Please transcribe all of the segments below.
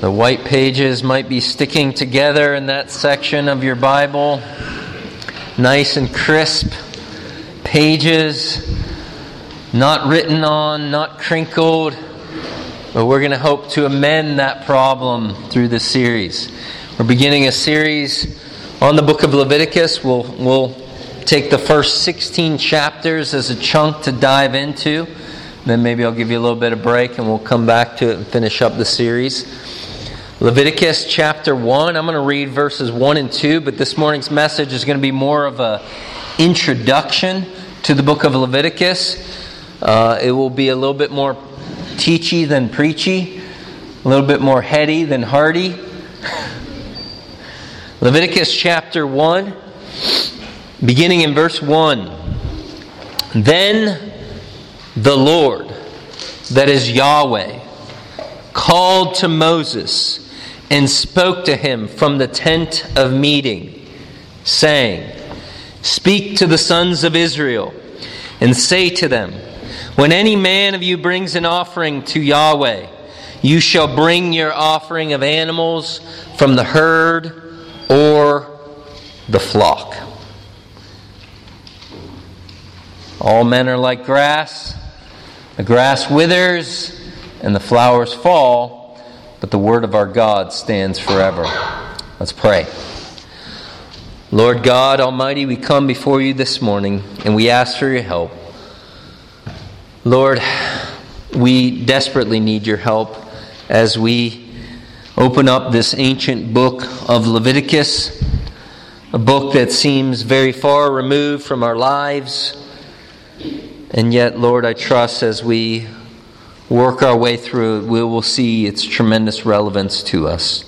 The white pages might be sticking together in that section of your Bible. Nice and crisp pages, not written on, not crinkled. But we're going to hope to amend that problem through this series. We're beginning a series on the book of Leviticus. We'll, we'll take the first 16 chapters as a chunk to dive into. Then maybe I'll give you a little bit of break and we'll come back to it and finish up the series. Leviticus chapter 1. I'm going to read verses 1 and 2, but this morning's message is going to be more of an introduction to the book of Leviticus. Uh, it will be a little bit more teachy than preachy, a little bit more heady than hearty. Leviticus chapter 1, beginning in verse 1. Then the Lord, that is Yahweh, called to Moses and spoke to him from the tent of meeting, saying, Speak to the sons of Israel, and say to them, When any man of you brings an offering to Yahweh, you shall bring your offering of animals from the herd or the flock. All men are like grass, the grass withers, and the flowers fall but the word of our God stands forever. Let's pray. Lord God Almighty, we come before you this morning and we ask for your help. Lord, we desperately need your help as we open up this ancient book of Leviticus, a book that seems very far removed from our lives. And yet, Lord, I trust as we work our way through it, we will see its tremendous relevance to us.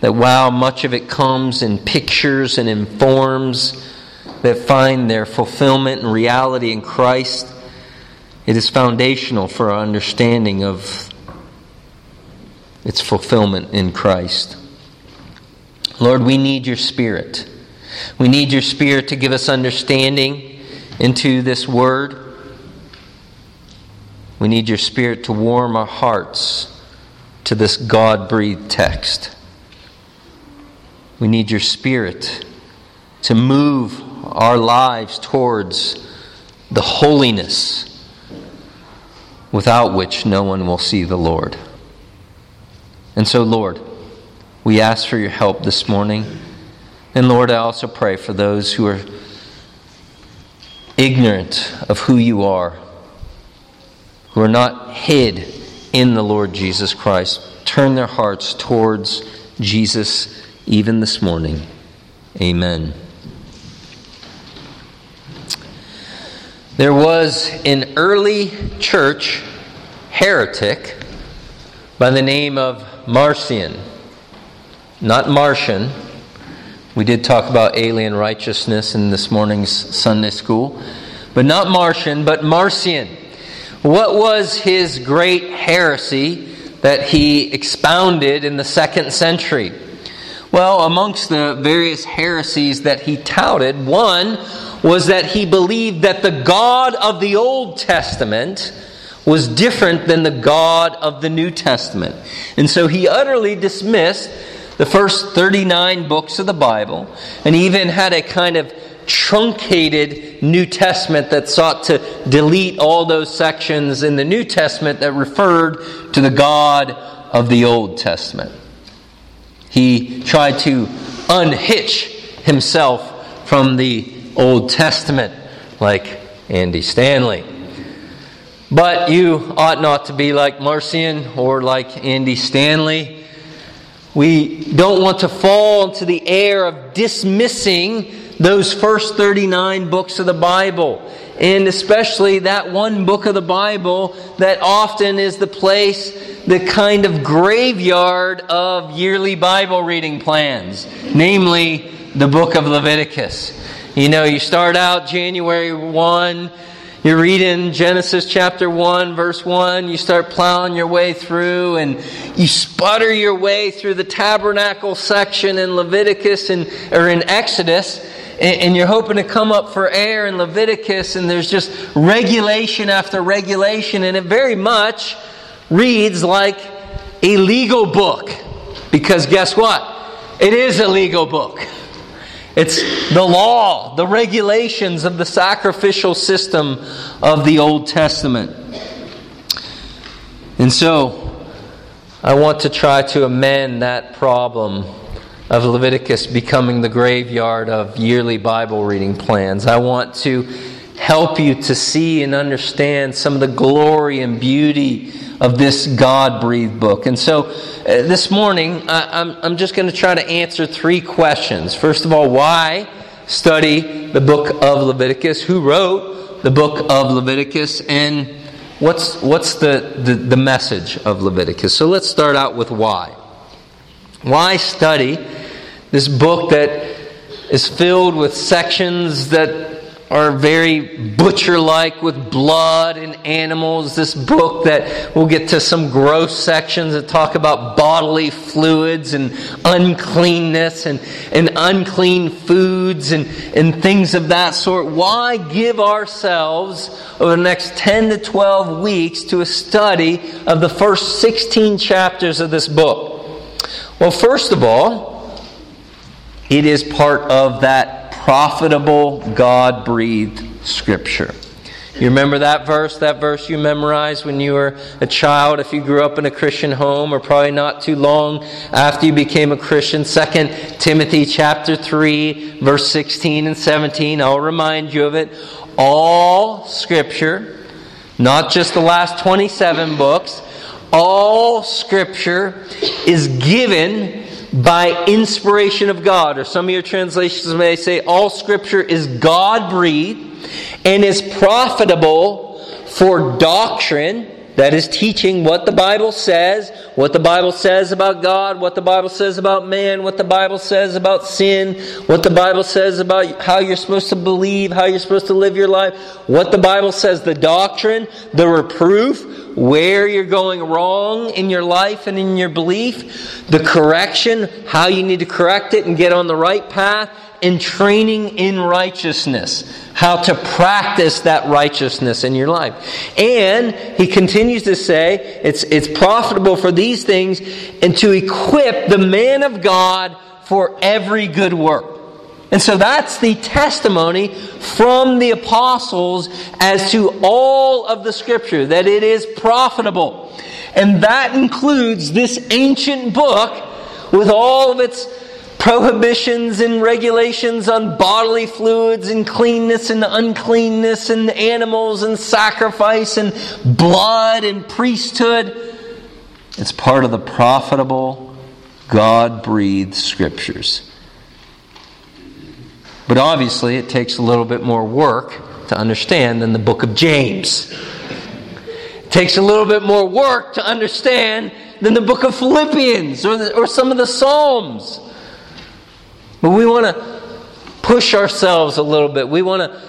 That while much of it comes in pictures and in forms that find their fulfillment and reality in Christ, it is foundational for our understanding of its fulfillment in Christ. Lord, we need your Spirit. We need your Spirit to give us understanding into this word. We need your Spirit to warm our hearts to this God breathed text. We need your Spirit to move our lives towards the holiness without which no one will see the Lord. And so, Lord, we ask for your help this morning. And Lord, I also pray for those who are ignorant of who you are who are not hid in the Lord Jesus Christ turn their hearts towards Jesus even this morning. Amen. There was an early church heretic by the name of Marcion. Not Martian. We did talk about alien righteousness in this morning's Sunday school. But not Martian, but Marcion. What was his great heresy that he expounded in the second century? Well, amongst the various heresies that he touted, one was that he believed that the God of the Old Testament was different than the God of the New Testament. And so he utterly dismissed the first 39 books of the Bible and even had a kind of truncated New Testament that sought to delete all those sections in the New Testament that referred to the God of the Old Testament. He tried to unhitch himself from the Old Testament, like Andy Stanley. But you ought not to be like Marcion or like Andy Stanley. We don't want to fall into the air of dismissing those first 39 books of the Bible. And especially that one book of the Bible that often is the place, the kind of graveyard of yearly Bible reading plans, namely the book of Leviticus. You know, you start out January 1, you're reading Genesis chapter 1, verse 1. You start plowing your way through and you sputter your way through the tabernacle section in Leviticus and, or in Exodus and you're hoping to come up for air in Leviticus, and there's just regulation after regulation, and it very much reads like a legal book. Because guess what? It is a legal book. It's the law, the regulations of the sacrificial system of the Old Testament. And so, I want to try to amend that problem of Leviticus becoming the graveyard of yearly Bible reading plans. I want to help you to see and understand some of the glory and beauty of this God breathed book. And so uh, this morning, I, I'm, I'm just going to try to answer three questions. First of all, why study the book of Leviticus? Who wrote the book of Leviticus? And what's, what's the, the, the message of Leviticus? So let's start out with why. Why study this book that is filled with sections that are very butcher like with blood and animals. This book that we'll get to some gross sections that talk about bodily fluids and uncleanness and, and unclean foods and, and things of that sort. Why give ourselves over the next 10 to 12 weeks to a study of the first 16 chapters of this book? Well, first of all, it is part of that profitable, God breathed scripture. You remember that verse, that verse you memorized when you were a child, if you grew up in a Christian home, or probably not too long after you became a Christian. 2 Timothy chapter 3, verse 16 and 17. I'll remind you of it. All scripture, not just the last 27 books, all scripture is given by inspiration of God. Or some of your translations may say all scripture is God breathed and is profitable for doctrine that is teaching what the Bible says, what the Bible says about God, what the Bible says about man, what the Bible says about sin, what the Bible says about how you're supposed to believe, how you're supposed to live your life, what the Bible says, the doctrine, the reproof, where you're going wrong in your life and in your belief, the correction, how you need to correct it and get on the right path, and training in righteousness, how to practice that righteousness in your life. And he continues to say it's, it's profitable for these things and to equip the man of God for every good work. And so that's the testimony from the apostles as to all of the scripture, that it is profitable. And that includes this ancient book with all of its prohibitions and regulations on bodily fluids and cleanness and uncleanness and animals and sacrifice and blood and priesthood. It's part of the profitable, God breathed scriptures. But obviously, it takes a little bit more work to understand than the book of James. It takes a little bit more work to understand than the book of Philippians or, the, or some of the Psalms. But we want to push ourselves a little bit. We want to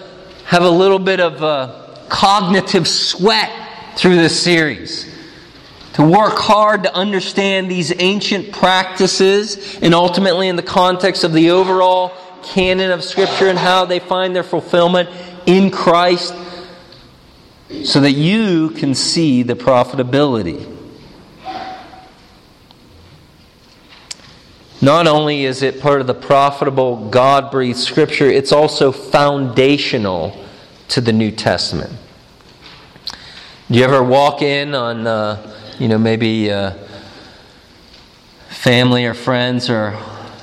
have a little bit of a cognitive sweat through this series. To work hard to understand these ancient practices and ultimately in the context of the overall canon of Scripture and how they find their fulfillment in Christ so that you can see the profitability Not only is it part of the profitable God breathed scripture, it's also foundational to the New Testament. Do you ever walk in on, uh, you know, maybe uh, family or friends or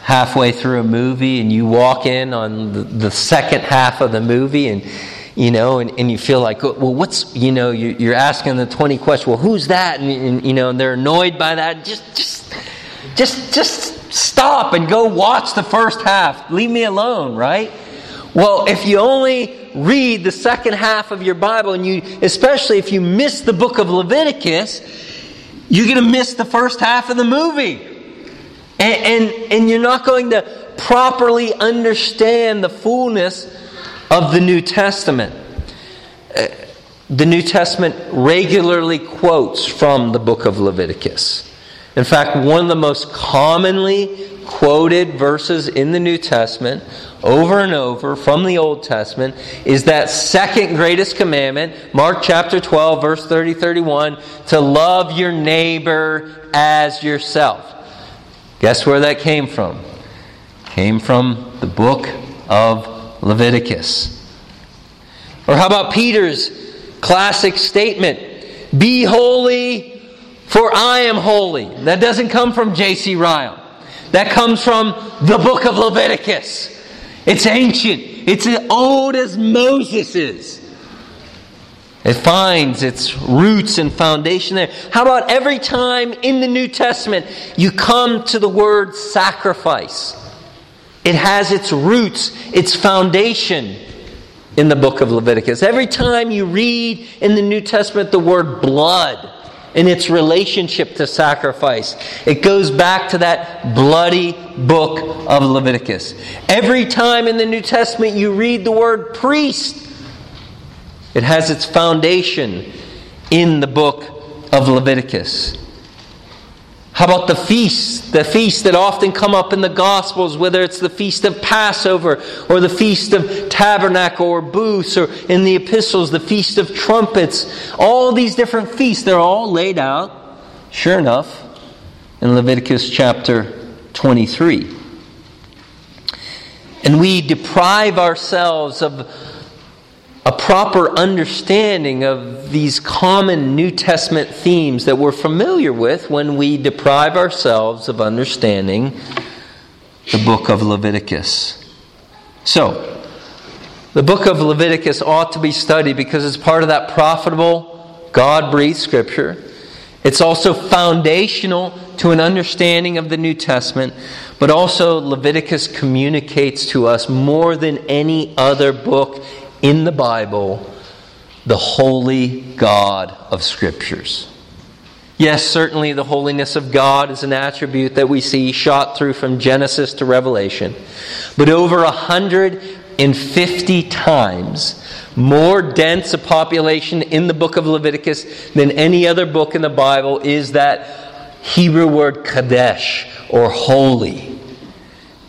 halfway through a movie and you walk in on the, the second half of the movie and you know, and, and you feel like, well, what's, you know, you, are asking the 20 questions, well, who's that? And, and, you know, and they're annoyed by that. Just, just, just, just stop and go watch the first half. Leave me alone, right? Well, if you only read the second half of your Bible, and you, especially if you miss the book of Leviticus, you're going to miss the first half of the movie. And, and, and you're not going to properly understand the fullness of the New Testament. Uh, the New Testament regularly quotes from the book of Leviticus. In fact, one of the most commonly quoted verses in the New Testament over and over from the Old Testament is that second greatest commandment, Mark chapter 12, verse 30 31, to love your neighbor as yourself. Guess where that came from? Came from the book of Leviticus. Or how about Peter's classic statement Be holy, for I am holy. That doesn't come from J.C. Ryle. That comes from the book of Leviticus. It's ancient, it's as old as Moses is. It finds its roots and foundation there. How about every time in the New Testament you come to the word sacrifice? It has its roots, its foundation in the book of Leviticus. Every time you read in the New Testament the word blood, in its relationship to sacrifice. It goes back to that bloody book of Leviticus. Every time in the New Testament you read the word priest, it has its foundation in the book of Leviticus. How about the feasts? The feasts that often come up in the Gospels, whether it's the feast of Passover or the feast of Tabernacle or Booths, or in the epistles, the feast of trumpets. All these different feasts, they're all laid out, sure enough, in Leviticus chapter 23. And we deprive ourselves of a proper understanding of these common New Testament themes that we're familiar with when we deprive ourselves of understanding the book of Leviticus. So, the book of Leviticus ought to be studied because it's part of that profitable, God breathed scripture. It's also foundational to an understanding of the New Testament, but also Leviticus communicates to us more than any other book in the Bible the holy God of Scriptures. Yes, certainly the holiness of God is an attribute that we see shot through from Genesis to Revelation. But over 150 times more dense a population in the book of Leviticus than any other book in the Bible is that Hebrew word kadesh or holy.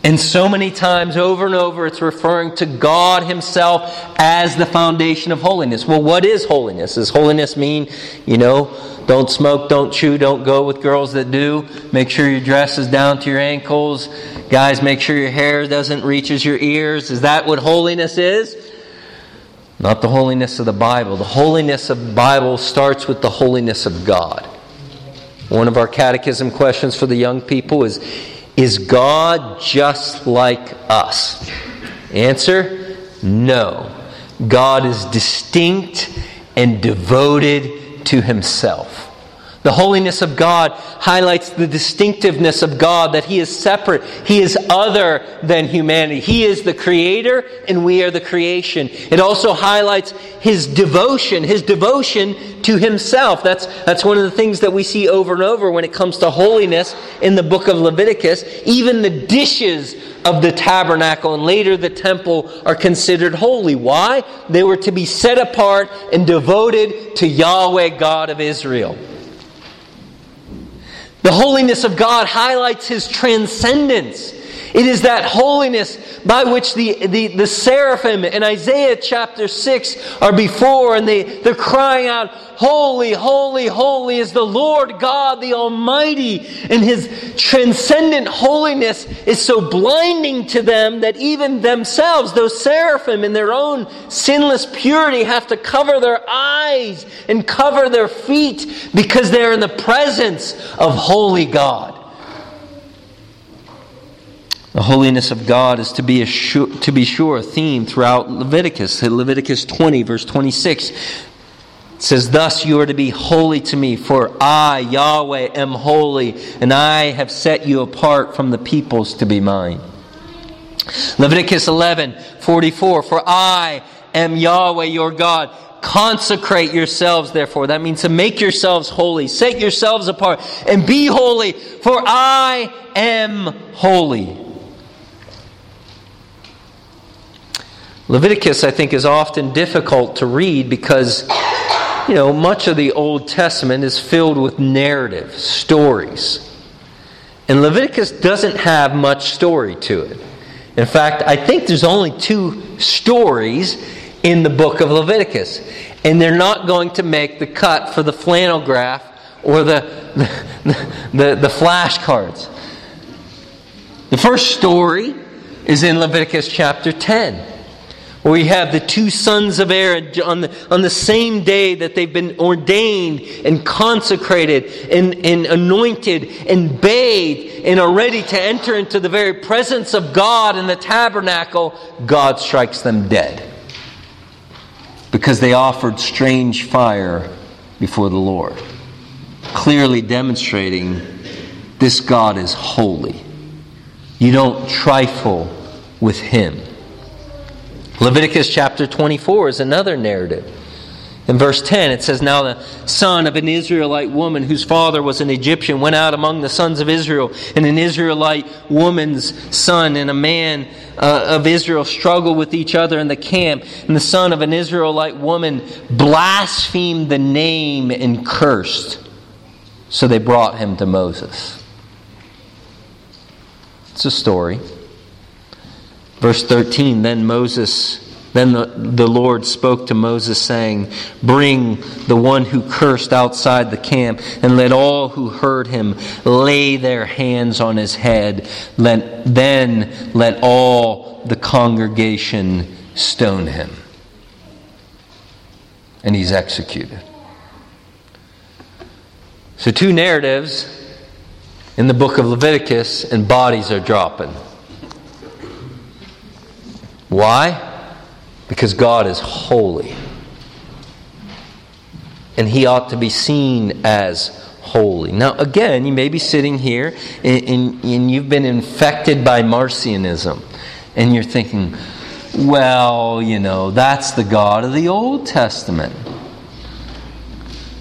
And so many times over and over, it's referring to God Himself as the foundation of holiness. Well, what is holiness? Does holiness mean, you know, don't smoke, don't chew, don't go with girls that do? Make sure your dress is down to your ankles. Guys, make sure your hair doesn't reaches your ears. Is that what holiness is? Not the holiness of the Bible. The holiness of the Bible starts with the holiness of God. One of our catechism questions for the young people is is God just like us? Answer No. God is distinct and devoted to himself. The holiness of God highlights the distinctiveness of God, that He is separate. He is other than humanity. He is the creator, and we are the creation. It also highlights His devotion, His devotion to Himself. That's, that's one of the things that we see over and over when it comes to holiness in the book of Leviticus. Even the dishes of the tabernacle and later the temple are considered holy. Why? They were to be set apart and devoted to Yahweh, God of Israel. The holiness of God highlights his transcendence. It is that holiness by which the, the, the seraphim in Isaiah chapter 6 are before, and they, they're crying out, Holy, holy, holy is the Lord God the Almighty. And his transcendent holiness is so blinding to them that even themselves, those seraphim in their own sinless purity, have to cover their eyes and cover their feet because they're in the presence of holy God. The holiness of God is to be, sure, to be sure a theme throughout Leviticus. Leviticus 20, verse 26 says, Thus you are to be holy to me, for I, Yahweh, am holy, and I have set you apart from the peoples to be mine. Leviticus 11, 44, For I am Yahweh your God. Consecrate yourselves, therefore. That means to make yourselves holy. Set yourselves apart and be holy, for I am holy. Leviticus, I think, is often difficult to read because, you know, much of the Old Testament is filled with narrative, stories. And Leviticus doesn't have much story to it. In fact, I think there's only two stories in the book of Leviticus. And they're not going to make the cut for the flannel graph or the, the, the, the flashcards. The first story is in Leviticus chapter 10 we have the two sons of Aaron on the, on the same day that they've been ordained and consecrated and, and anointed and bathed and are ready to enter into the very presence of God in the tabernacle, God strikes them dead because they offered strange fire before the Lord, clearly demonstrating this God is holy. You don't trifle with him. Leviticus chapter 24 is another narrative. In verse 10, it says, Now the son of an Israelite woman whose father was an Egyptian went out among the sons of Israel, and an Israelite woman's son and a man uh, of Israel struggled with each other in the camp. And the son of an Israelite woman blasphemed the name and cursed. So they brought him to Moses. It's a story. Verse 13 Then Moses, then the, the Lord spoke to Moses, saying, Bring the one who cursed outside the camp, and let all who heard him lay their hands on his head. Let, then let all the congregation stone him. And he's executed. So, two narratives in the book of Leviticus, and bodies are dropping. Why? Because God is holy. And he ought to be seen as holy. Now, again, you may be sitting here and, and, and you've been infected by Marcionism. And you're thinking, well, you know, that's the God of the Old Testament.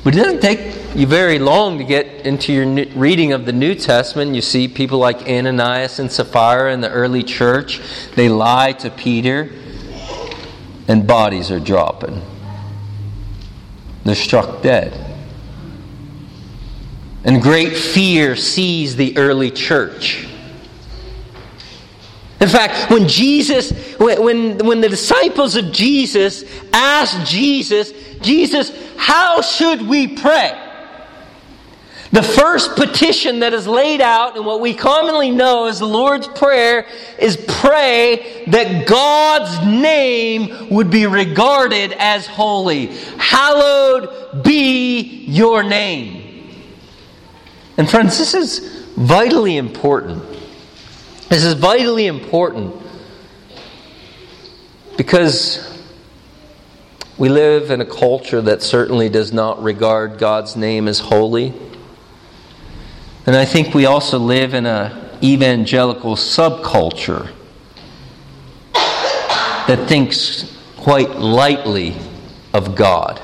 But it doesn't take you very long to get into your reading of the New Testament. You see people like Ananias and Sapphira in the early church. They lie to Peter, and bodies are dropping. They're struck dead. And great fear seized the early church. In fact, when Jesus, when, when the disciples of Jesus asked Jesus, Jesus, how should we pray? The first petition that is laid out in what we commonly know as the Lord's Prayer is pray that God's name would be regarded as holy. Hallowed be your name. And friends, this is vitally important. This is vitally important because we live in a culture that certainly does not regard God's name as holy. And I think we also live in an evangelical subculture that thinks quite lightly of God,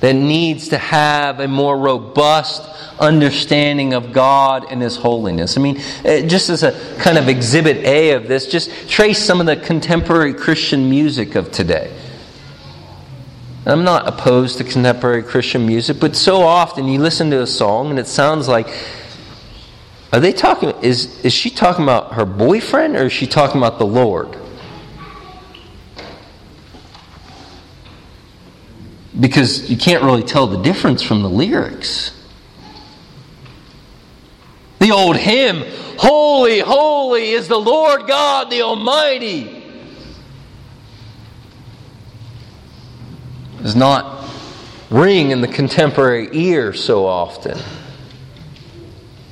that needs to have a more robust understanding of God and His holiness. I mean, uh, just as a kind of exhibit A of this, just trace some of the contemporary Christian music of today. I'm not opposed to contemporary Christian music, but so often you listen to a song and it sounds like are they talking is is she talking about her boyfriend or is she talking about the Lord? Because you can't really tell the difference from the lyrics. The old hymn, Holy, holy is the Lord God the Almighty. Does not ring in the contemporary ear so often.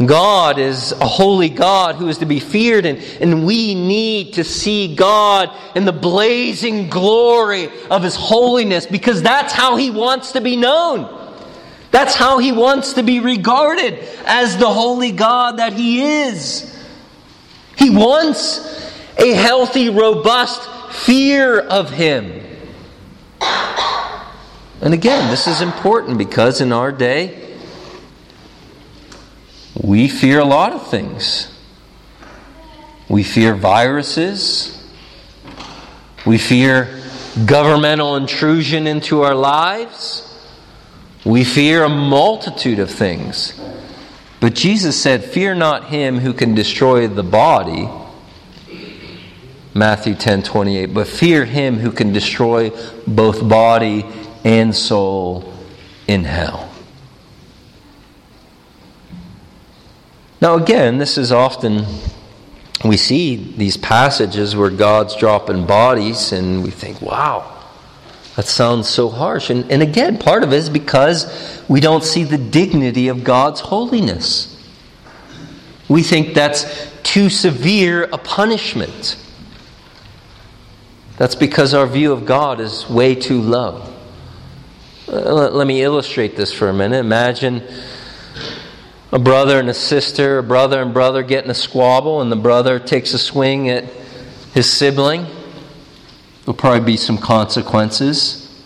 God is a holy God who is to be feared, and, and we need to see God in the blazing glory of His holiness because that's how He wants to be known. That's how He wants to be regarded as the holy God that He is. He wants a healthy, robust fear of Him. And again, this is important because in our day, we fear a lot of things. We fear viruses. We fear governmental intrusion into our lives. We fear a multitude of things. But Jesus said, Fear not him who can destroy the body. Matthew 10 28. But fear him who can destroy both body and soul in hell. Now, again, this is often, we see these passages where God's dropping bodies, and we think, wow, that sounds so harsh. And, and again, part of it is because we don't see the dignity of God's holiness. We think that's too severe a punishment. That's because our view of God is way too low. Uh, let me illustrate this for a minute. Imagine a brother and a sister, a brother and brother get in a squabble, and the brother takes a swing at his sibling. There'll probably be some consequences.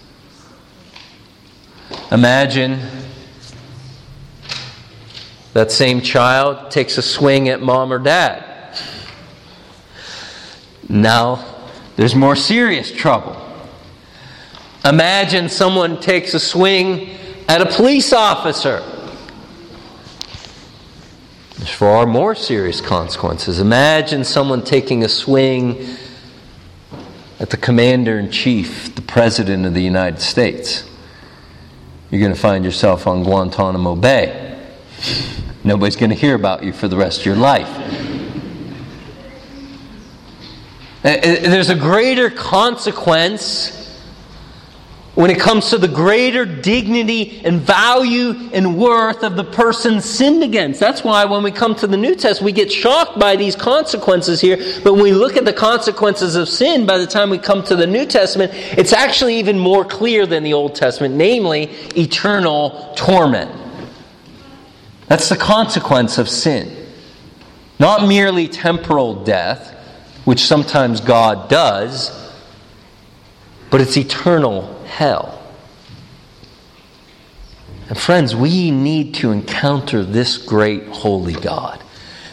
Imagine that same child takes a swing at mom or dad. Now, there's more serious trouble. Imagine someone takes a swing at a police officer. There's far more serious consequences. Imagine someone taking a swing at the commander in chief, the president of the United States. You're going to find yourself on Guantanamo Bay. Nobody's going to hear about you for the rest of your life. Uh, uh, there's a greater consequence when it comes to the greater dignity and value and worth of the person sinned against. That's why when we come to the New Testament, we get shocked by these consequences here. But when we look at the consequences of sin, by the time we come to the New Testament, it's actually even more clear than the Old Testament, namely eternal torment. That's the consequence of sin. Not merely temporal death, which sometimes God does, but it's eternal hell. And friends, we need to encounter this great holy God.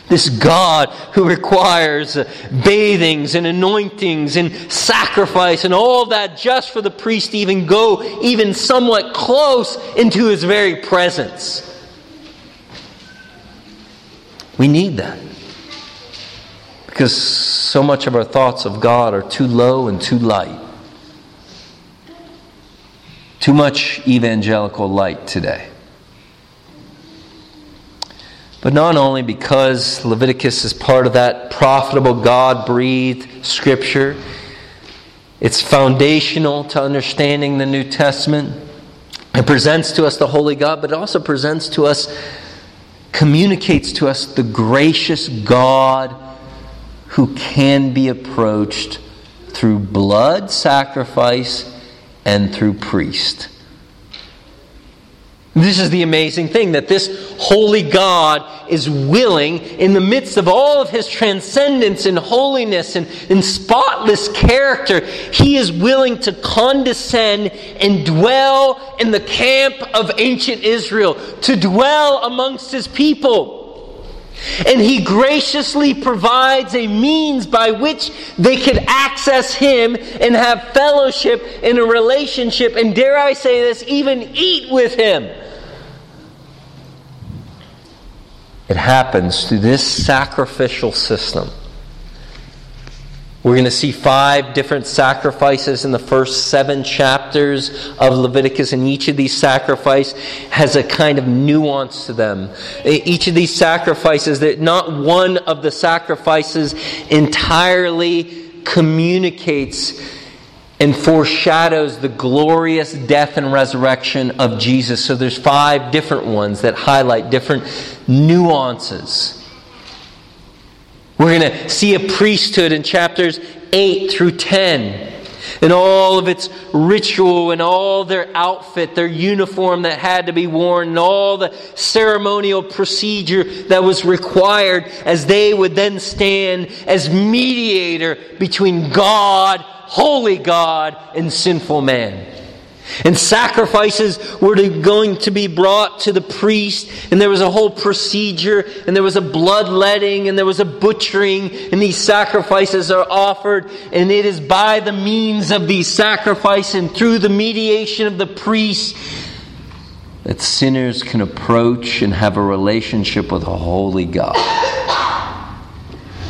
This God who requires bathings and anointings and sacrifice and all that just for the priest to even go even somewhat close into his very presence. We need that. Because so much of our thoughts of God are too low and too light. Too much evangelical light today. But not only because Leviticus is part of that profitable God breathed scripture, it's foundational to understanding the New Testament. It presents to us the Holy God, but it also presents to us, communicates to us the gracious God who can be approached through blood sacrifice and through priest. This is the amazing thing that this holy God is willing, in the midst of all of his transcendence and holiness and, and spotless character, he is willing to condescend and dwell in the camp of ancient Israel, to dwell amongst his people. And he graciously provides a means by which they could access him and have fellowship in a relationship, and dare I say this, even eat with him. It happens through this sacrificial system. We're going to see five different sacrifices in the first seven chapters of Leviticus, and each of these sacrifices has a kind of nuance to them. Each of these sacrifices, that not one of the sacrifices entirely communicates and foreshadows the glorious death and resurrection of Jesus. So there's five different ones that highlight different nuances we're going to see a priesthood in chapters 8 through 10 and all of its ritual and all their outfit, their uniform that had to be worn, and all the ceremonial procedure that was required as they would then stand as mediator between God, holy God, and sinful man. And sacrifices were to, going to be brought to the priest, and there was a whole procedure, and there was a bloodletting, and there was a butchering, and these sacrifices are offered, and it is by the means of these sacrifices and through the mediation of the priest that sinners can approach and have a relationship with a holy God.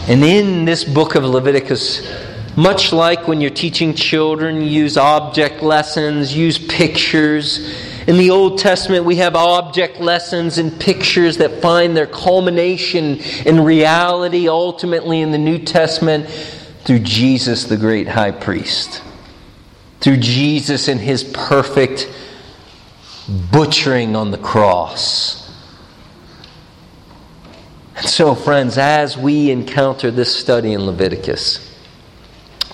And in this book of Leviticus, much like when you're teaching children, use object lessons, use pictures. In the Old Testament, we have object lessons and pictures that find their culmination in reality, ultimately in the New Testament, through Jesus, the great high priest. Through Jesus and his perfect butchering on the cross. And so, friends, as we encounter this study in Leviticus,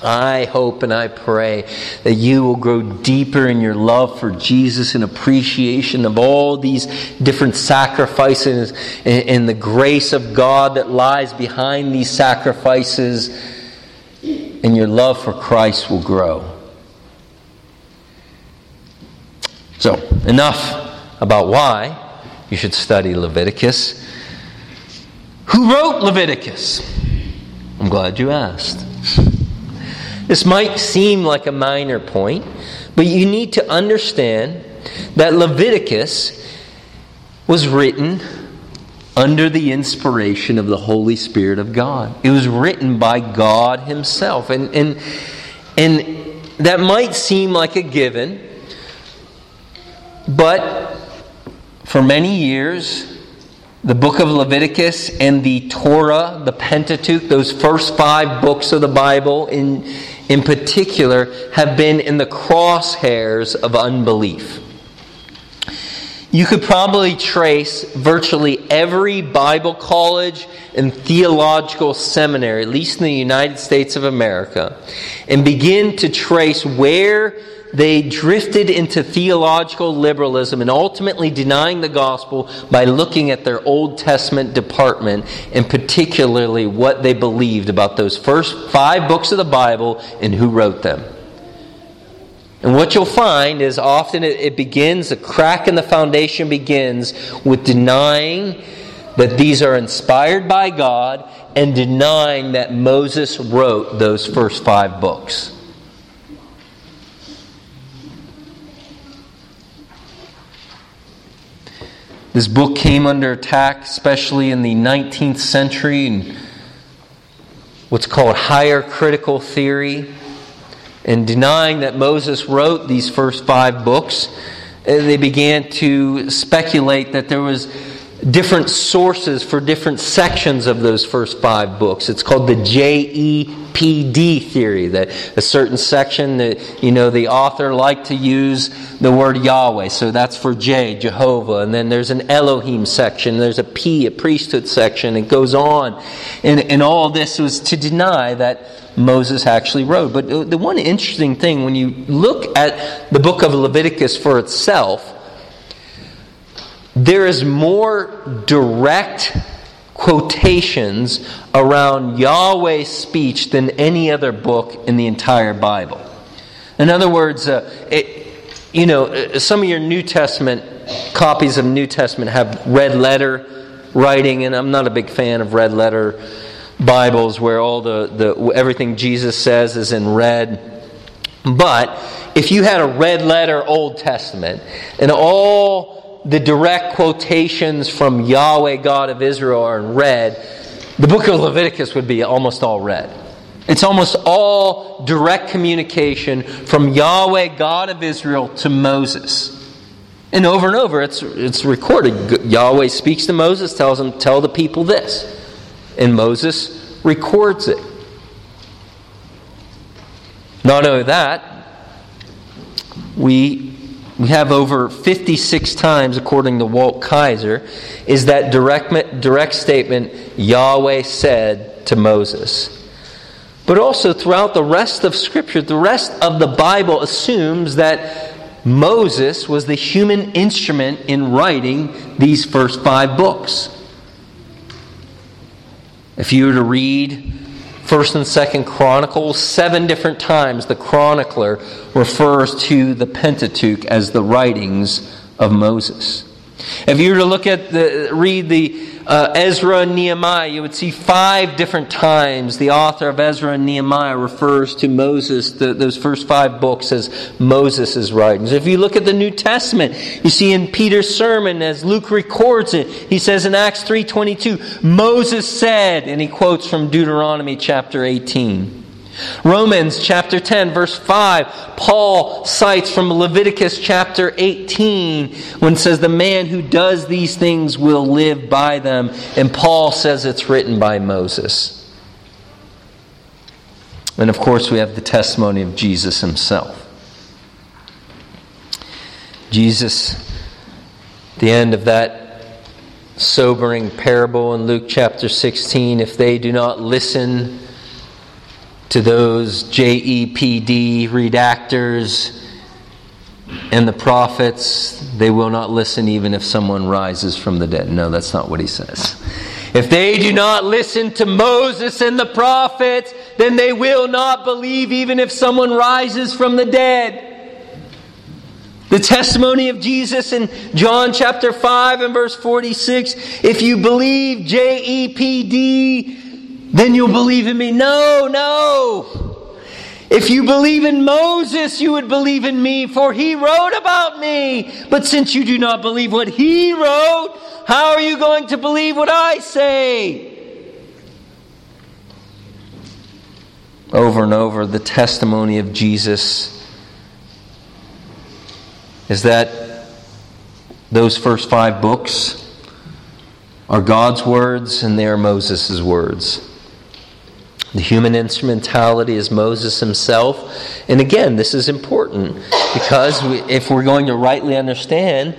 I hope and I pray that you will grow deeper in your love for Jesus and appreciation of all these different sacrifices and, the grace of God that lies behind these sacrifices, and your love for Christ will grow. So, enough about why you should study Leviticus. Who wrote Leviticus? I'm glad you asked. This might seem like a minor point, but you need to understand that Leviticus was written under the inspiration of the Holy Spirit of God. It was written by God Himself. And, and, and that might seem like a given, but for many years, the book of Leviticus and the Torah, the Pentateuch, those first five books of the Bible in, in particular, have been in the crosshairs of unbelief. You could probably trace virtually every Bible college and theological seminary, at least in the United States of America, and begin to trace where they drifted into theological liberalism and ultimately denying the gospel by looking at their Old Testament department and particularly what they believed about those first five books of the Bible and who wrote them. And what you'll find is often it, begins, a crack in the foundation begins with denying that these are inspired by God and denying that Moses wrote those first five books. This book came under attack, especially in the 19th century, and what's called higher critical theory. And denying that Moses wrote these first five books, eh, they began to speculate that there was different sources for different sections of those first five books. It's called the JEPD theory, that a certain section that, you know, the author liked to use the word Yahweh. So that's for J, Jehovah. And then there's an Elohim section. There's a P, a priesthood section. It goes on. And, and all this was to deny that Moses actually wrote. But the one interesting thing, when you look at the book of Leviticus for itself, there is more direct quotations around Yahweh's speech than any other book in the entire Bible. In other words, uh, it, you know, uh, some of your New Testament copies of New Testament have red letter writing, and I'm not a big fan of red letter Bibles where all the, the everything Jesus says is in red. But if you had a red letter Old Testament and all the direct quotations from Yahweh, God of Israel, are in red, the book of Leviticus would be almost all red. It's almost all direct communication from Yahweh, God of Israel, to Moses. And over and over, it's, it's recorded. Yahweh speaks to Moses, tells him, Tell the people this. And Moses records it. Not only that, we we have over 56 times, according to Walt Kaiser, is that direct, direct statement Yahweh said to Moses. But also throughout the rest of Scripture, the rest of the Bible assumes that Moses was the human instrument in writing these first five books. If you were to read First and Second Chronicles, seven different times the chronicler refers to the Pentateuch as the writings of Moses. If you were to look at the read the uh, Ezra and Nehemiah, you would see five different times the author of Ezra and Nehemiah refers to Moses, the, those first five books, as Moses' writings. If you look at the New Testament, you see in Peter's sermon, as Luke records it, he says in Acts 3.22, Moses said, and he quotes from Deuteronomy chapter 18. Romans chapter 10, verse 5, Paul cites from Leviticus chapter 18 when it says, The man who does these things will live by them. And Paul says it's written by Moses. And of course, we have the testimony of Jesus himself. Jesus, the end of that sobering parable in Luke chapter 16, if they do not listen, to those JEPD redactors and the prophets, they will not listen even if someone rises from the dead. No, that's not what he says. If they do not listen to Moses and the prophets, then they will not believe even if someone rises from the dead. The testimony of Jesus in John chapter 5 and verse 46 if you believe JEPD, then you'll believe in me. No, no. If you believe in Moses, you would believe in me, for he wrote about me. But since you do not believe what he wrote, how are you going to believe what I say? Over and over, the testimony of Jesus is that those first five books are God's words and they are Moses' words. The human instrumentality is Moses himself. And again, this is important because we, if we're going to rightly understand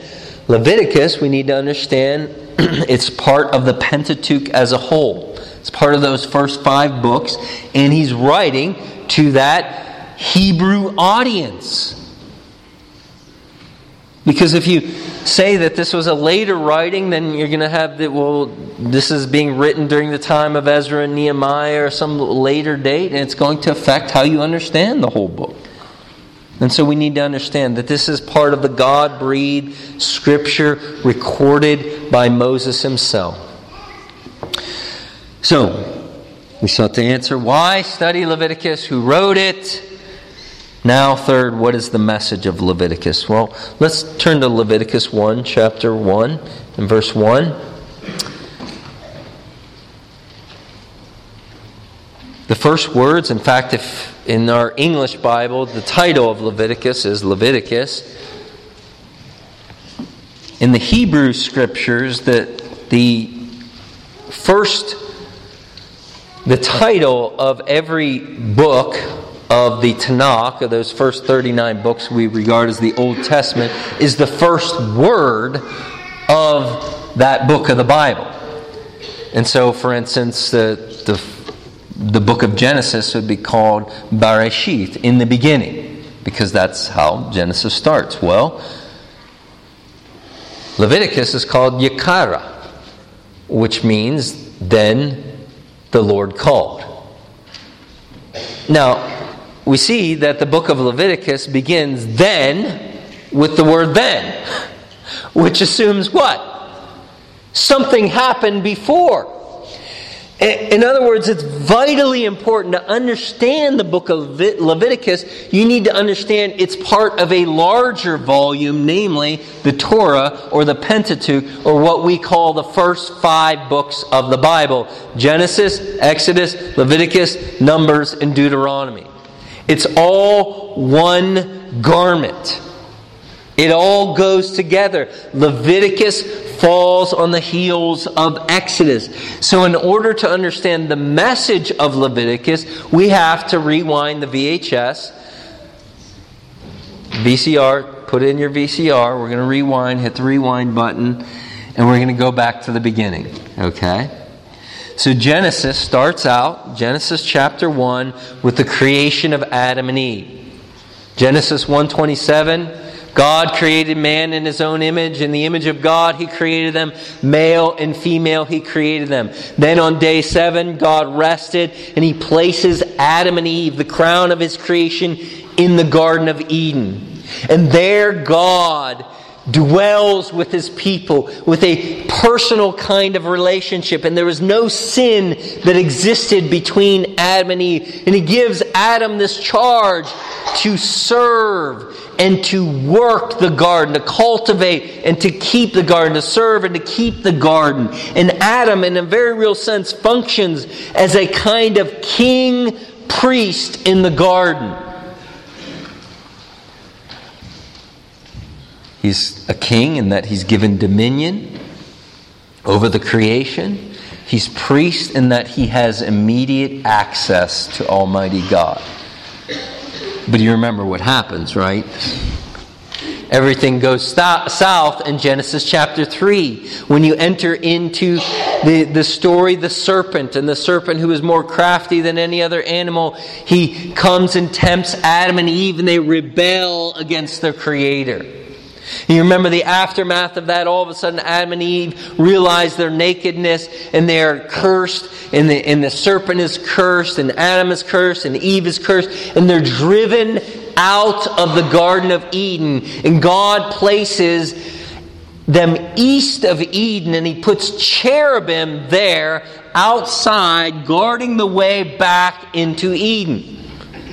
Leviticus, we need to understand it's part of the Pentateuch as a whole. It's part of those first five books, and he's writing to that Hebrew audience. Because if you say that this was a later writing, then you're going to have that, well, this is being written during the time of Ezra and Nehemiah or some later date, and it's going to affect how you understand the whole book. And so we need to understand that this is part of the God breathed scripture recorded by Moses himself. So, we sought to answer why study Leviticus, who wrote it, now, third, what is the message of Leviticus? Well, let's turn to Leviticus 1, chapter 1, and verse 1. The first words, in fact, if in our English Bible, the title of Leviticus is Leviticus. In the Hebrew scriptures, the, the first, the title of every book of the Tanakh, of those first 39 books we regard as the Old Testament, is the first word of that book of the Bible. And so, for instance, the, the, the book of Genesis would be called Bareshith, in the beginning, because that's how Genesis starts. Well, Leviticus is called Yakara, which means then the Lord called. Now, we see that the book of Leviticus begins then with the word then, which assumes what? Something happened before. In other words, it's vitally important to understand the book of Leviticus. You need to understand it's part of a larger volume, namely the Torah or the Pentateuch, or what we call the first five books of the Bible Genesis, Exodus, Leviticus, Numbers, and Deuteronomy. It's all one garment. It all goes together. Leviticus falls on the heels of Exodus. So, in order to understand the message of Leviticus, we have to rewind the VHS, VCR, put in your VCR. We're going to rewind, hit the rewind button, and we're going to go back to the beginning. Okay? So Genesis starts out, Genesis chapter 1, with the creation of Adam and Eve. Genesis 127, God created man in his own image. In the image of God, he created them. Male and female, he created them. Then on day seven, God rested and he places Adam and Eve, the crown of his creation, in the Garden of Eden. And there, God dwells with his people with a personal kind of relationship, and there was no sin that existed between Adam and Eve. And he gives Adam this charge to serve and to work the garden, to cultivate and to keep the garden, to serve and to keep the garden. And Adam, in a very real sense, functions as a kind of king priest in the garden. He's a king in that he's given dominion over the creation. He's priest in that he has immediate access to Almighty God. But you remember what happens, right? Everything goes south in Genesis chapter 3 when you enter into the, the story, the serpent, and the serpent who is more crafty than any other animal, he comes and tempts Adam and Eve, and they rebel against their Creator. You remember the aftermath of that? All of a sudden, Adam and Eve realize their nakedness and they are cursed, and the, and the serpent is cursed, and Adam is cursed, and Eve is cursed, and they're driven out of the Garden of Eden. And God places them east of Eden, and He puts cherubim there outside, guarding the way back into Eden.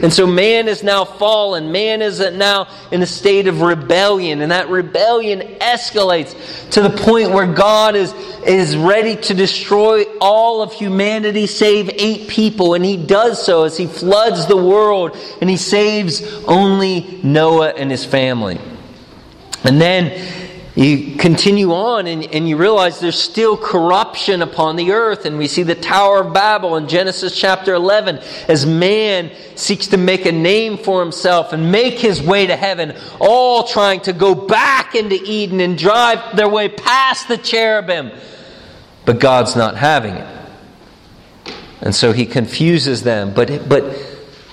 And so man is now fallen. Man is now in a state of rebellion. And that rebellion escalates to the point where God is, is ready to destroy all of humanity save eight people. And he does so as he floods the world and he saves only Noah and his family. And then you continue on and, and you realize there's still corruption upon the earth. And we see the Tower of Babel in Genesis chapter 11 as man seeks to make a name for himself and make his way to heaven, all trying to go back into Eden and drive their way past the cherubim. But God's not having it. And so he confuses them. But, but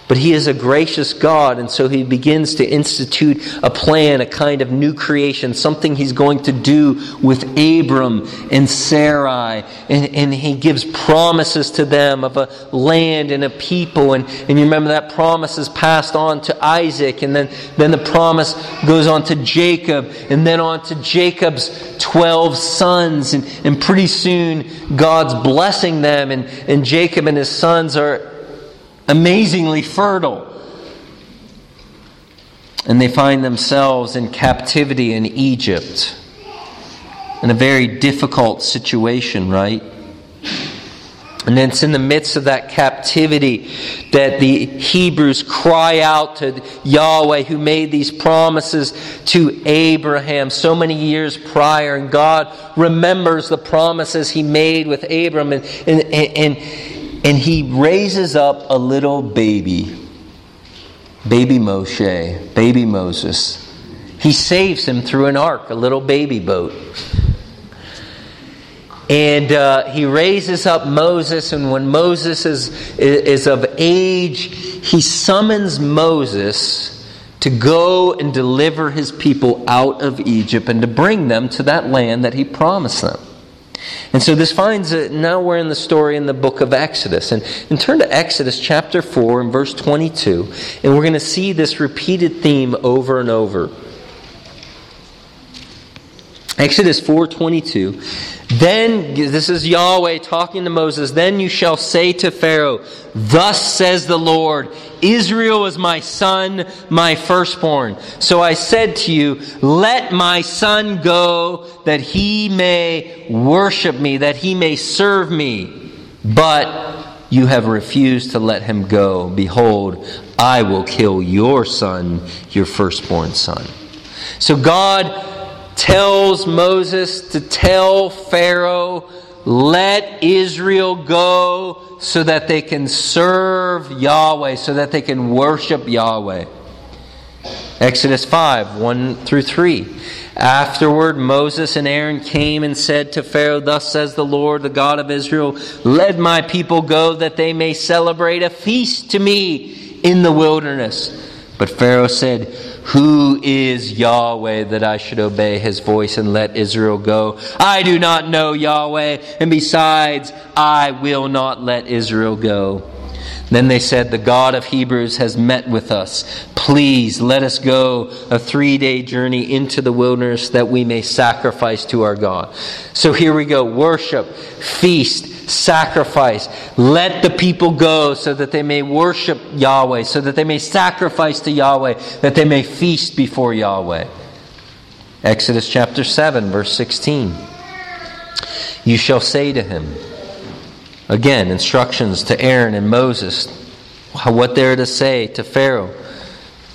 but he is a gracious God, and so he begins to institute a plan, a kind of new creation, something he's going to do with Abram and Sarai. And, and he gives promises to them of a land and a people. And, and you remember that promise is passed on to Isaac, and then, then the promise goes on to Jacob, and then on to Jacob's 12 sons. And, and pretty soon, God's blessing them, and, and Jacob and his sons are amazingly fertile. And they find themselves in captivity in Egypt, in a very difficult situation, right? And then it's in the midst of that captivity that the Hebrews cry out to Yahweh, who made these promises to Abraham so many years prior. And God remembers the promises he made with Abram. And, and, and, and he raises up a little baby, baby Moshe, baby Moses. He saves him through an ark, a little baby boat. And uh, he raises up Moses, and when Moses is, is of age, he summons Moses to go and deliver his people out of Egypt and to bring them to that land that he promised them. And so this finds that now we're in the story in the book of Exodus. And, and turn to Exodus chapter 4 and verse 22, and we're going to see this repeated theme over and over. Exodus 4:22 Then this is Yahweh talking to Moses then you shall say to Pharaoh thus says the Lord Israel is my son my firstborn. So I said to you let my son go that he may worship me that he may serve me. But you have refused to let him go. Behold I will kill your son your firstborn son so God tells Moses to tell Pharaoh, let Israel go so that they can serve Yahweh, so that they can worship Yahweh. Exodus 5 1 through 3. Afterward, Moses and Aaron came and said to Pharaoh, Thus says the Lord, the God of Israel, Let my people go that they may celebrate a feast to me in the wilderness. But Pharaoh said, who is Yahweh that I should obey his voice and let Israel go? I do not know Yahweh, and besides, I will not let Israel go. Then they said, The God of Hebrews has met with us. Please let us go a three day journey into the wilderness that we may sacrifice to our God. So here we go worship, feast, sacrifice. Let the people go so that they may worship Yahweh, so that they may sacrifice to Yahweh, that they may feast before Yahweh. Exodus chapter 7, verse 16. You shall say to him, Again, instructions to Aaron and Moses, what they're to say to Pharaoh.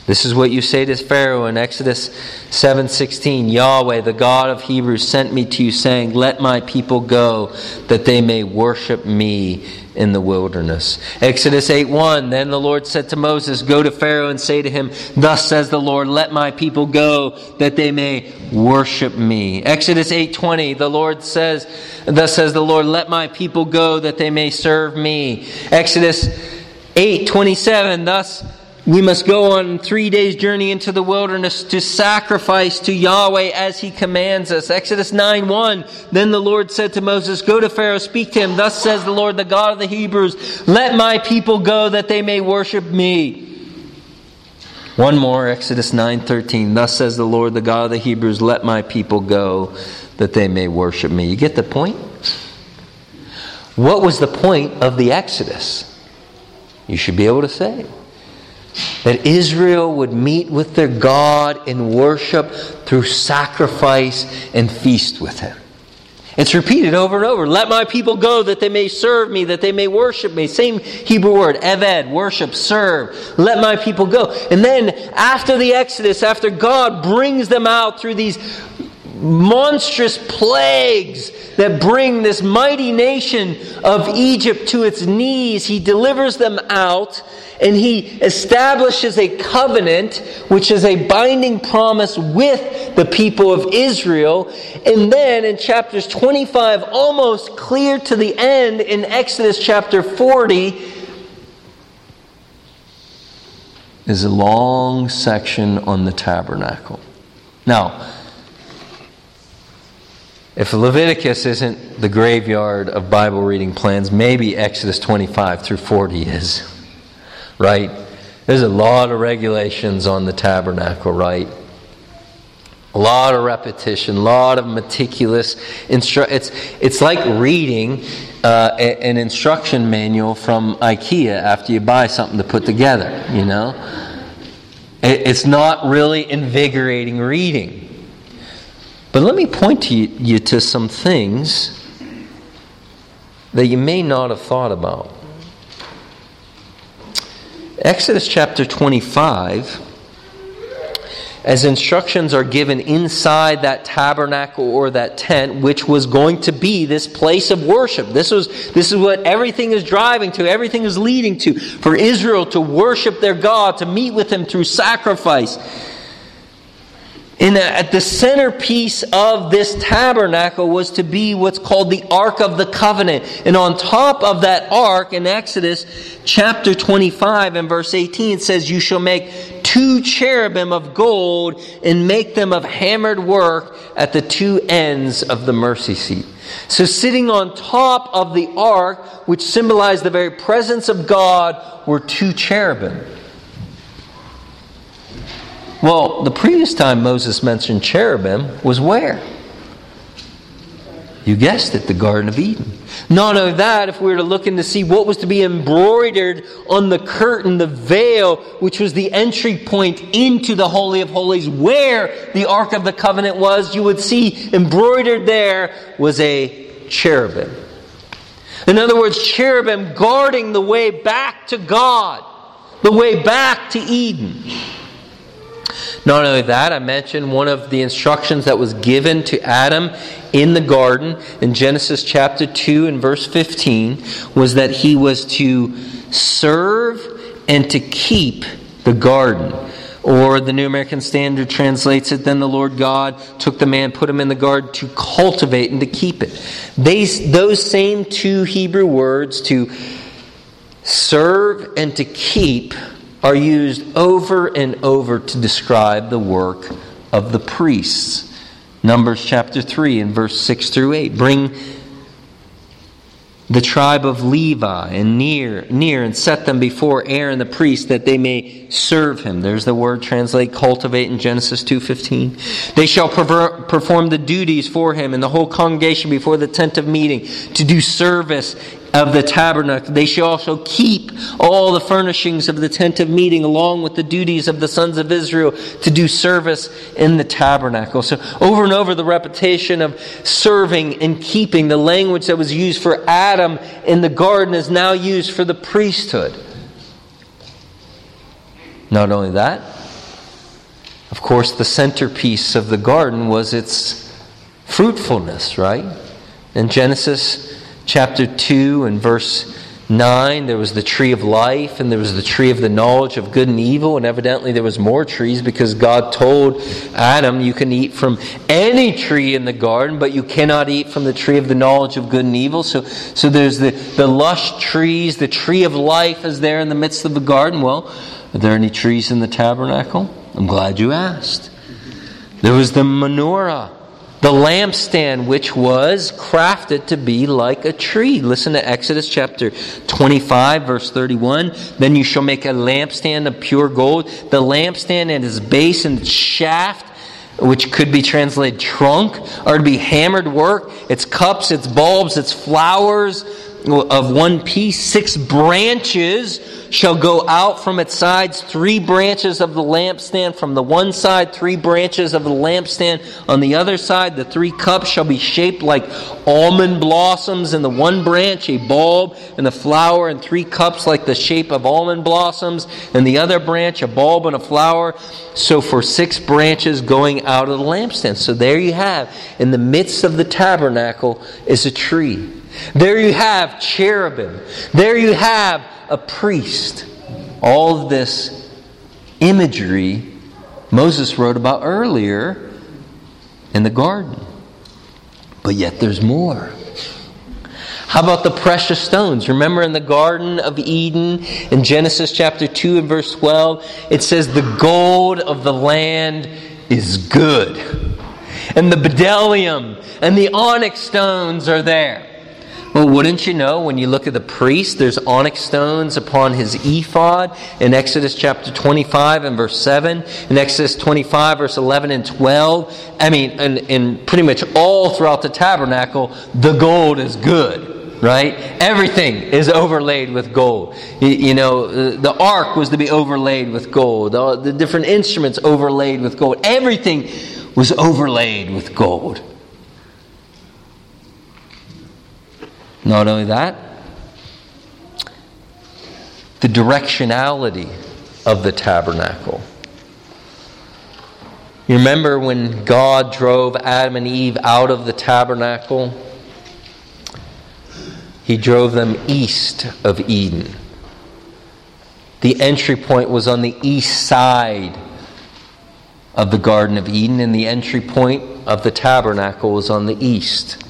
This is what you say to Pharaoh in Exodus 7:16, Yahweh, the God of Hebrews, sent me to you saying, "Let my people go that they may worship me in the wilderness." Exodus 8:1, then the Lord said to Moses, "Go to Pharaoh and say to him, Thus says the Lord, let my people go that they may worship me." Exodus 8:20, the Lord says, "Thus says the Lord, let my people go that they may serve me." Exodus 8:27, thus we must go on three days' journey into the wilderness to sacrifice to Yahweh as he commands us. Exodus 9 1. Then the Lord said to Moses, Go to Pharaoh, speak to him. Thus says the Lord, the God of the Hebrews, Let my people go that they may worship me. One more, Exodus 9:13. Thus says the Lord, the God of the Hebrews, let my people go that they may worship me. You get the point? What was the point of the Exodus? You should be able to say that Israel would meet with their God in worship through sacrifice and feast with Him. It's repeated over and over. Let my people go that they may serve me, that they may worship me. Same Hebrew word, eved, worship, serve. Let my people go. And then after the Exodus, after God brings them out through these monstrous plagues that bring this mighty nation of Egypt to its knees, He delivers them out and he establishes a covenant, which is a binding promise with the people of Israel. And then in chapters 25, almost clear to the end, in Exodus chapter 40, is a long section on the tabernacle. Now, if Leviticus isn't the graveyard of Bible reading plans, maybe Exodus 25 through 40 is right? There's a lot of regulations on the tabernacle, right? A lot of repetition, a lot of meticulous instru- It's it's like reading uh, an instruction manual from IKEA after you buy something to put together. You know, it's not really invigorating reading. But let me point to you, you to some things that you may not have thought about. Exodus chapter 25, as instructions are given inside that tabernacle or that tent, which was going to be this place of worship. This, was, this is what everything is driving to, everything is leading to, for Israel to worship their God, to meet with Him through sacrifice. In at the centerpiece of this tabernacle was to be what's called the Ark of the Covenant. And on top of that ark in Exodus chapter 25 and verse 18 it says, You shall make two cherubim of gold and make them of hammered work at the two ends of the mercy seat. So sitting on top of the ark, which symbolized the very presence of God, were two cherubim. Well, the previous time Moses mentioned cherubim was where? You guessed it, the Garden of Eden. Not only that, if we were to look in to see what was to be embroidered on the curtain, the veil, which was the entry point into the Holy of Holies, where the Ark of the Covenant was, you would see embroidered there was a cherubim. In other words, cherubim guarding the way back to God, the way back to Eden. Not only that, I mentioned one of the instructions that was given to Adam in the garden in Genesis chapter 2 and verse 15 was that he was to serve and to keep the garden. Or the New American Standard translates it, then the Lord God took the man, put him in the garden to cultivate and to keep it. They, those same two Hebrew words, to serve and to keep, are used over and over to describe the work of the priests. Numbers chapter 3 and verse 6 through 8. Bring the tribe of Levi and near, near, and set them before Aaron the priest that they may serve him. There's the word translate cultivate in Genesis 2.15. They shall perform the duties for him and the whole congregation before the tent of meeting to do service of the tabernacle. They shall also keep all the furnishings of the tent of meeting along with the duties of the sons of Israel to do service in the tabernacle. So over and over the repetition of serving and keeping, the language that was used for Adam in the garden is now used for the priesthood. Not only that, of course, the centerpiece of the garden was its fruitfulness, right? In Genesis chapter 2 and verse 9 there was the tree of life and there was the tree of the knowledge of good and evil. And evidently there was more trees because god told adam you can eat from any tree in the garden but you cannot eat from the tree of the knowledge of good and evil. So, so there's the, the lush trees the tree of life is there in the midst of the garden. Well are there any trees in the tabernacle? I'm glad you asked. There was the menorah the lampstand which was crafted to be like a tree. Listen to Exodus chapter 25, verse 31. Then you shall make a lampstand of pure gold. The lampstand and its base and its shaft, which could be translated trunk, are to be hammered work. Its cups, its bulbs, its flowers of one piece, six branches shall go out from its sides, three branches of the lampstand from the one side, three branches of the lampstand on the other side. The three cups shall be shaped like almond blossoms in the one branch, a bulb and a flower, and three cups like the shape of almond blossoms, and the other branch, a bulb and a flower. So for six branches going out of the lampstand. So there you have, in the midst of the tabernacle is a tree. There you have cherubim. There you have a priest. All of this imagery Moses wrote about earlier in the garden. But yet there's more. How about the precious stones? Remember in the Garden of Eden, in Genesis chapter 2 and verse 12, it says, The gold of the land is good. And the bdellium and the onyx stones are there. Well, wouldn't you know, when you look at the priest, there's onyx stones upon his ephod in Exodus chapter 25 and verse 7, in Exodus 25, verse 11 and 12. I mean, and, pretty much all throughout the tabernacle, the gold is good right? Everything is overlaid with gold. You, you, know, uh, the ark was to be overlaid with gold, the, the different instruments overlaid with gold. Everything was overlaid with gold. Not only that, the directionality of the tabernacle. You remember when God drove Adam and Eve out of the tabernacle? He drove them east of Eden. The entry point was on the east side of the Garden of Eden, and the entry point of the tabernacle was on the east.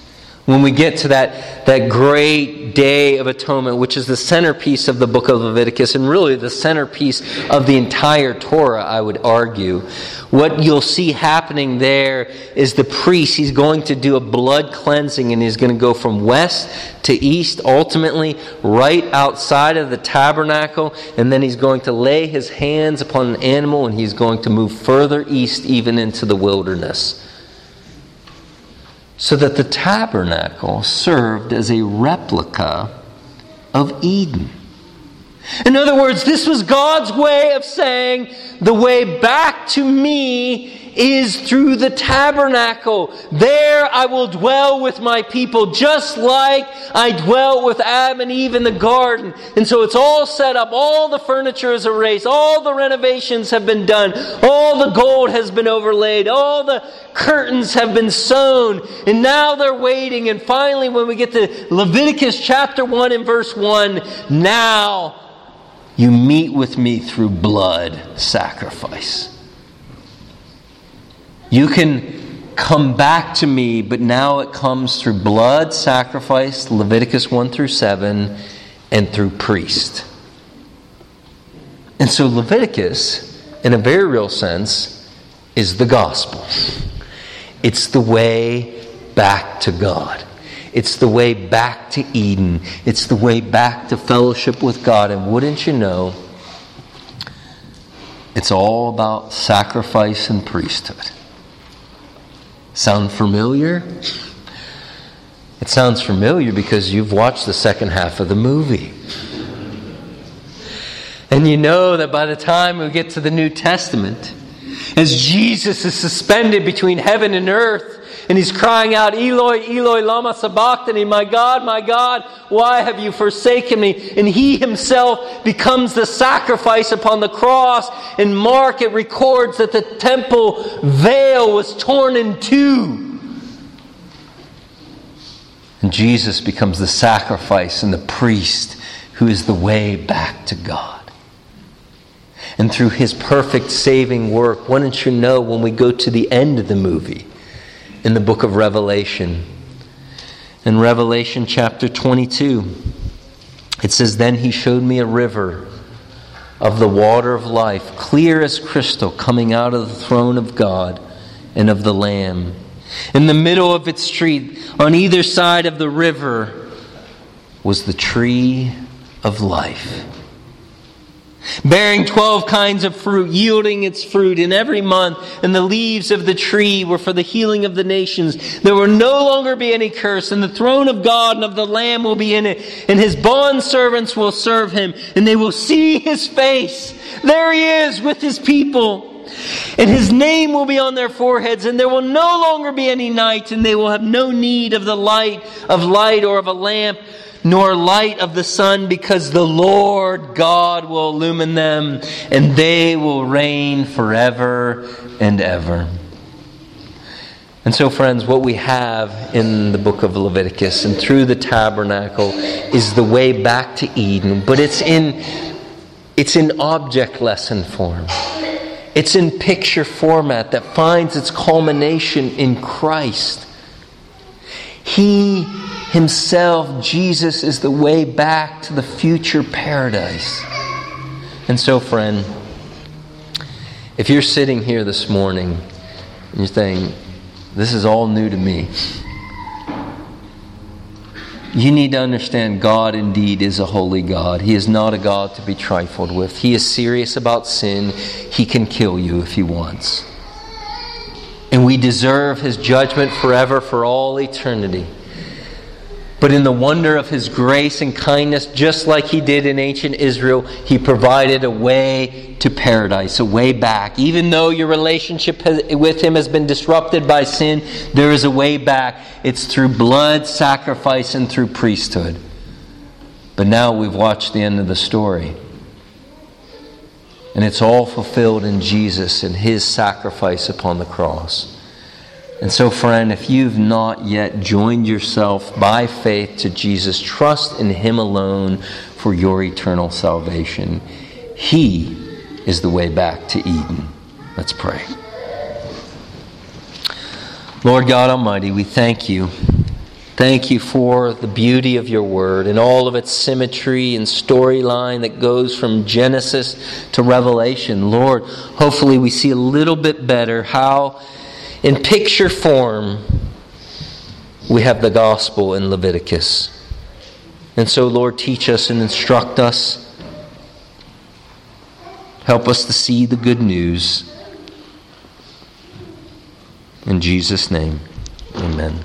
When we get to that, that great day of atonement, which is the centerpiece of the book of Leviticus and really the centerpiece of the entire Torah, I would argue, what you'll see happening there is the priest, he's going to do a blood cleansing and he's going to go from west to east, ultimately right outside of the tabernacle, and then he's going to lay his hands upon an animal and he's going to move further east, even into the wilderness so that the tabernacle served as a replica of Eden. In other words, this was God's way of saying, the way back to me is through the tabernacle. There I will dwell with my people, just like I dwelt with Adam and Eve in the garden. And so it's all set up, all the furniture is erased, all the renovations have been done, all the gold has been overlaid, all the curtains have been sewn, and now they're waiting. And finally, when we get to Leviticus chapter 1 and verse 1, now you meet with me through blood sacrifice. You can come back to me, but now it comes through blood sacrifice, Leviticus 1 through 7, and through priest. And so Leviticus, in a very real sense, is the gospel. It's the way back to God. It's the way back to Eden. It's the way back to fellowship with God. And wouldn't you know, it's all about sacrifice and priesthood. Sound familiar? It sounds familiar because you've watched the second half of the movie. And you know that by the time we get to the New Testament, as Jesus is suspended between heaven and earth, and he's crying out, Eloi, Eloi, Lama Sabachthani, my God, my God, why have you forsaken me? And he himself becomes the sacrifice upon the cross. And Mark, it records that the temple veil was torn in two. And Jesus becomes the sacrifice and the priest who is the way back to God and through his perfect saving work. Why don't you know when we go to the end of the movie in the book of Revelation? In Revelation chapter 22, it says, Then he showed me a river of the water of life, clear as crystal, coming out of the throne of God and of the Lamb. In the middle of its street, on either side of the river, was the tree of life bearing 12 kinds of fruit, yielding its fruit in every month, and the leaves of the tree were for the healing of the nations. There will no longer be any curse, and the throne of God and of the Lamb will be in it, and his bond servants will serve him, and they will see his face. There he is with his people. And his name will be on their foreheads, and there will no longer be any night, and they will have no need of the light of light or of a lamp nor light of the sun, because the Lord God will illumine them, and they will reign forever and ever. And so, friends, what we have in the book of Leviticus and through the tabernacle is the way back to Eden, but it's in, it's in object lesson form. It's in picture format that finds its culmination in Christ. He Himself, Jesus, is the way back to the future paradise. And so, friend, if you're sitting here this morning and you're saying, This is all new to me, you need to understand God indeed is a holy God. He is not a God to be trifled with. He is serious about sin. He can kill you if He wants. And we deserve His judgment forever for all eternity. But in the wonder of his grace and kindness, just like he did in ancient Israel, he provided a way to paradise, a way back. Even though your relationship with him has been disrupted by sin, there is a way back. It's through blood, sacrifice, and through priesthood. But now we've watched the end of the story. And it's all fulfilled in Jesus and his sacrifice upon the cross. And so, friend, if you've not yet joined yourself by faith to Jesus, trust in Him alone for your eternal salvation. He is the way back to Eden. Let's pray. Lord God Almighty, we thank you. Thank you for the beauty of your word and all of its symmetry and storyline that goes from Genesis to Revelation. Lord, hopefully we see a little bit better how in picture form, we have the gospel in Leviticus. And so, Lord, teach us and instruct us. Help us to see the good news. In Jesus' name, amen.